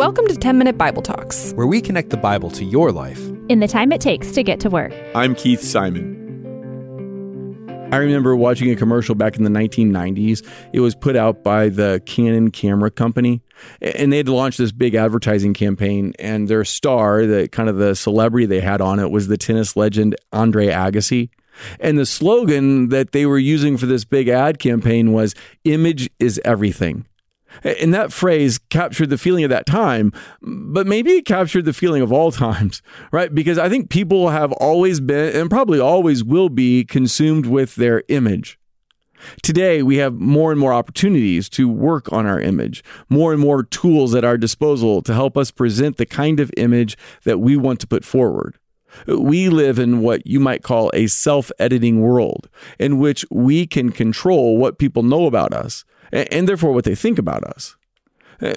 Welcome to 10 Minute Bible Talks, where we connect the Bible to your life in the time it takes to get to work. I'm Keith Simon. I remember watching a commercial back in the 1990s. It was put out by the Canon Camera Company, and they had launched this big advertising campaign. And their star, the kind of the celebrity they had on it, was the tennis legend Andre Agassi. And the slogan that they were using for this big ad campaign was "Image is everything." And that phrase captured the feeling of that time, but maybe it captured the feeling of all times, right? Because I think people have always been and probably always will be consumed with their image. Today, we have more and more opportunities to work on our image, more and more tools at our disposal to help us present the kind of image that we want to put forward. We live in what you might call a self editing world in which we can control what people know about us and therefore what they think about us.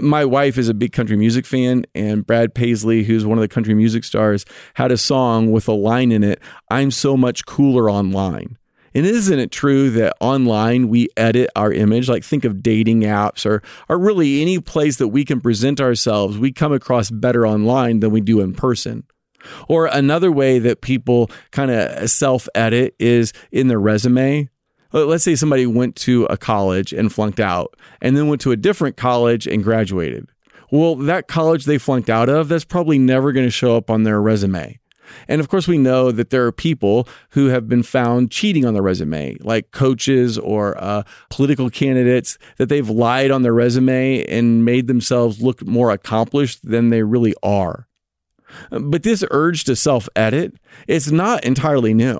My wife is a big country music fan, and Brad Paisley, who's one of the country music stars, had a song with a line in it I'm so much cooler online. And isn't it true that online we edit our image? Like think of dating apps or, or really any place that we can present ourselves. We come across better online than we do in person. Or another way that people kind of self edit is in their resume let's say somebody went to a college and flunked out and then went to a different college and graduated. Well, that college they flunked out of, that's probably never going to show up on their resume. And of course, we know that there are people who have been found cheating on their resume, like coaches or uh, political candidates, that they've lied on their resume and made themselves look more accomplished than they really are. But this urge to self edit, it's not entirely new.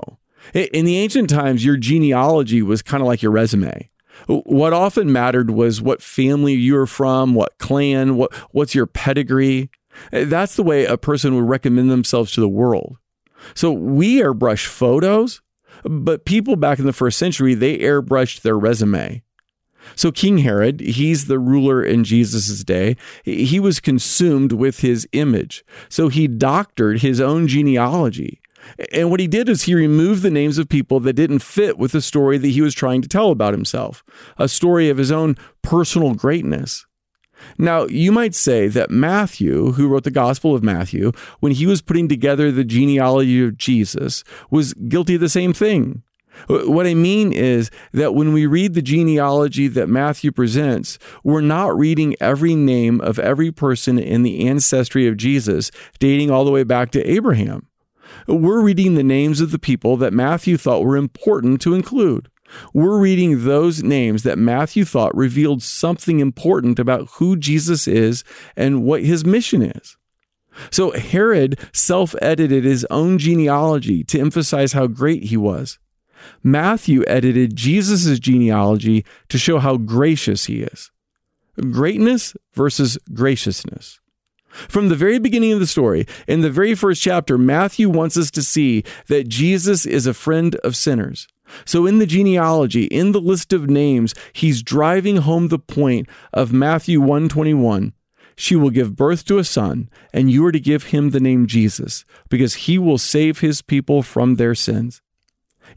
In the ancient times, your genealogy was kind of like your resume. What often mattered was what family you were from, what clan, what what's your pedigree. That's the way a person would recommend themselves to the world. So we airbrush photos, but people back in the first century, they airbrushed their resume. So King Herod, he's the ruler in Jesus' day. He was consumed with his image. So he doctored his own genealogy. And what he did is he removed the names of people that didn't fit with the story that he was trying to tell about himself, a story of his own personal greatness. Now, you might say that Matthew, who wrote the Gospel of Matthew, when he was putting together the genealogy of Jesus, was guilty of the same thing. What I mean is that when we read the genealogy that Matthew presents, we're not reading every name of every person in the ancestry of Jesus, dating all the way back to Abraham. We're reading the names of the people that Matthew thought were important to include. We're reading those names that Matthew thought revealed something important about who Jesus is and what his mission is. So Herod self edited his own genealogy to emphasize how great he was. Matthew edited Jesus' genealogy to show how gracious he is. Greatness versus graciousness. From the very beginning of the story, in the very first chapter, Matthew wants us to see that Jesus is a friend of sinners. So in the genealogy, in the list of names, he's driving home the point of Matthew 121. She will give birth to a son, and you are to give him the name Jesus, because he will save his people from their sins.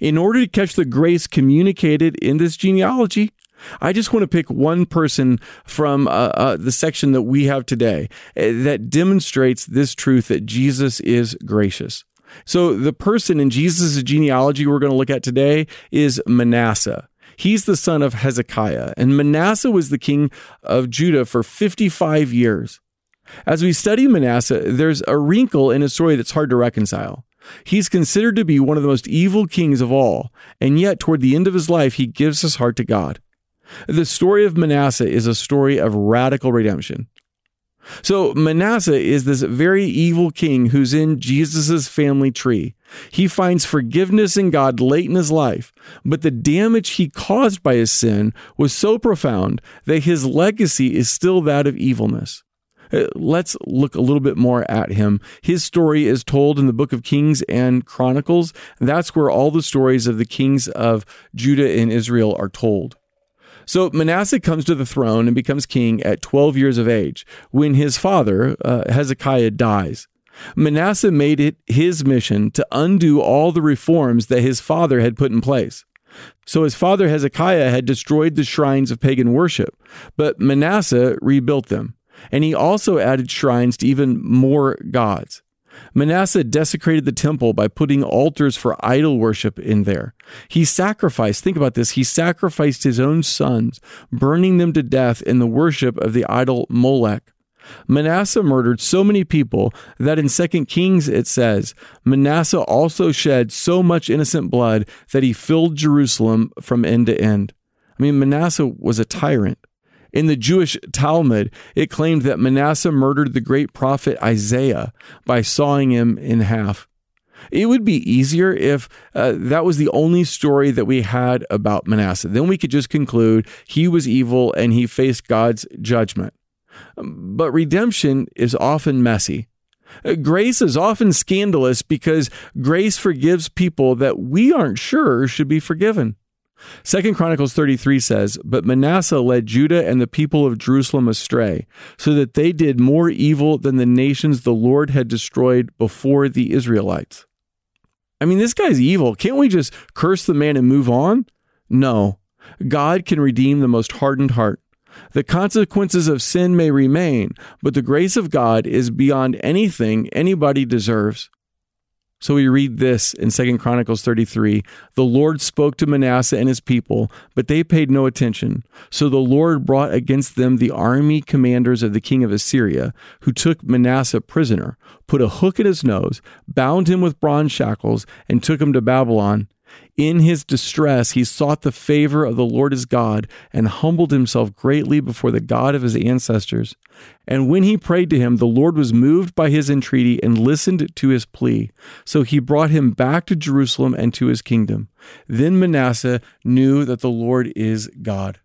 In order to catch the grace communicated in this genealogy, I just want to pick one person from uh, uh, the section that we have today uh, that demonstrates this truth that Jesus is gracious. So, the person in Jesus' genealogy we're going to look at today is Manasseh. He's the son of Hezekiah, and Manasseh was the king of Judah for 55 years. As we study Manasseh, there's a wrinkle in his story that's hard to reconcile. He's considered to be one of the most evil kings of all, and yet toward the end of his life, he gives his heart to God. The story of Manasseh is a story of radical redemption. So, Manasseh is this very evil king who's in Jesus' family tree. He finds forgiveness in God late in his life, but the damage he caused by his sin was so profound that his legacy is still that of evilness. Uh, let's look a little bit more at him. His story is told in the book of Kings and Chronicles. That's where all the stories of the kings of Judah and Israel are told. So Manasseh comes to the throne and becomes king at 12 years of age when his father, uh, Hezekiah, dies. Manasseh made it his mission to undo all the reforms that his father had put in place. So his father Hezekiah had destroyed the shrines of pagan worship, but Manasseh rebuilt them. And he also added shrines to even more gods. Manasseh desecrated the temple by putting altars for idol worship in there. He sacrificed, think about this, he sacrificed his own sons, burning them to death in the worship of the idol Molech. Manasseh murdered so many people that in 2 Kings it says, Manasseh also shed so much innocent blood that he filled Jerusalem from end to end. I mean, Manasseh was a tyrant. In the Jewish Talmud, it claimed that Manasseh murdered the great prophet Isaiah by sawing him in half. It would be easier if uh, that was the only story that we had about Manasseh. Then we could just conclude he was evil and he faced God's judgment. But redemption is often messy. Uh, grace is often scandalous because grace forgives people that we aren't sure should be forgiven. Second Chronicles 33 says, But Manasseh led Judah and the people of Jerusalem astray, so that they did more evil than the nations the Lord had destroyed before the Israelites. I mean, this guy's evil. Can't we just curse the man and move on? No. God can redeem the most hardened heart. The consequences of sin may remain, but the grace of God is beyond anything anybody deserves. So we read this in 2 Chronicles 33 The Lord spoke to Manasseh and his people, but they paid no attention. So the Lord brought against them the army commanders of the king of Assyria, who took Manasseh prisoner, put a hook in his nose, bound him with bronze shackles, and took him to Babylon. In his distress, he sought the favor of the Lord his God and humbled himself greatly before the God of his ancestors. And when he prayed to him, the Lord was moved by his entreaty and listened to his plea. So he brought him back to Jerusalem and to his kingdom. Then Manasseh knew that the Lord is God.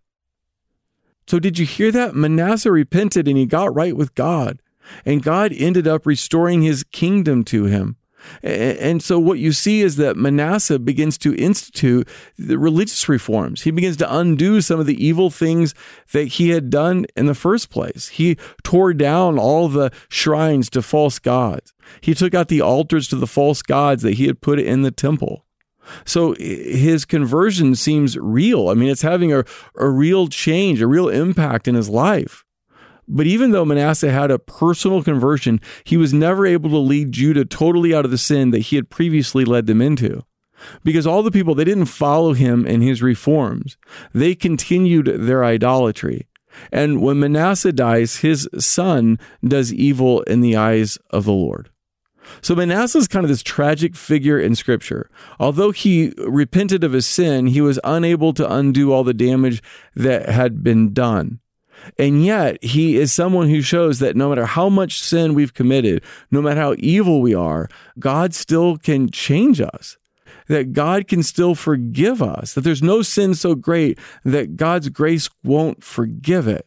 So, did you hear that? Manasseh repented and he got right with God. And God ended up restoring his kingdom to him. And so what you see is that Manasseh begins to institute the religious reforms. He begins to undo some of the evil things that he had done in the first place. He tore down all the shrines to false gods. He took out the altars to the false gods that he had put in the temple. So his conversion seems real. I mean, it's having a, a real change, a real impact in his life. But even though Manasseh had a personal conversion, he was never able to lead Judah totally out of the sin that he had previously led them into. Because all the people, they didn't follow him in his reforms. They continued their idolatry. And when Manasseh dies, his son does evil in the eyes of the Lord. So Manasseh is kind of this tragic figure in scripture. Although he repented of his sin, he was unable to undo all the damage that had been done. And yet, he is someone who shows that no matter how much sin we've committed, no matter how evil we are, God still can change us. That God can still forgive us, that there's no sin so great that God's grace won't forgive it.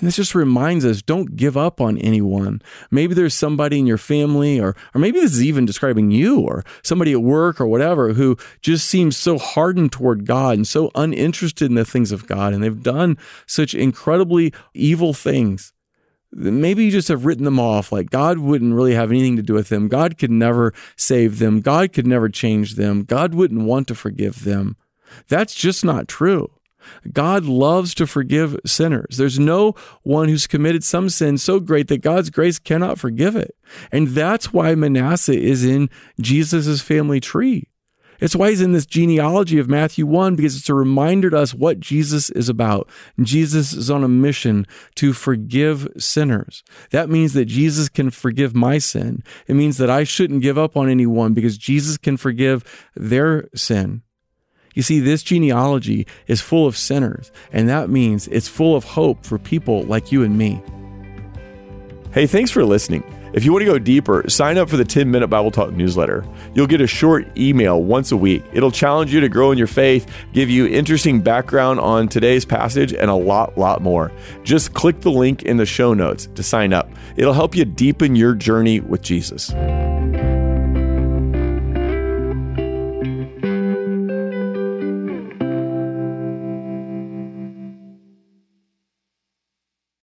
And this just reminds us don't give up on anyone. Maybe there's somebody in your family, or, or maybe this is even describing you or somebody at work or whatever who just seems so hardened toward God and so uninterested in the things of God. And they've done such incredibly evil things. Maybe you just have written them off like God wouldn't really have anything to do with them. God could never save them. God could never change them. God wouldn't want to forgive them. That's just not true. God loves to forgive sinners. There's no one who's committed some sin so great that God's grace cannot forgive it. And that's why Manasseh is in Jesus' family tree. It's why he's in this genealogy of Matthew 1 because it's a reminder to us what Jesus is about. Jesus is on a mission to forgive sinners. That means that Jesus can forgive my sin. It means that I shouldn't give up on anyone because Jesus can forgive their sin. You see, this genealogy is full of sinners, and that means it's full of hope for people like you and me. Hey, thanks for listening. If you want to go deeper, sign up for the 10 Minute Bible Talk newsletter. You'll get a short email once a week. It'll challenge you to grow in your faith, give you interesting background on today's passage, and a lot, lot more. Just click the link in the show notes to sign up. It'll help you deepen your journey with Jesus.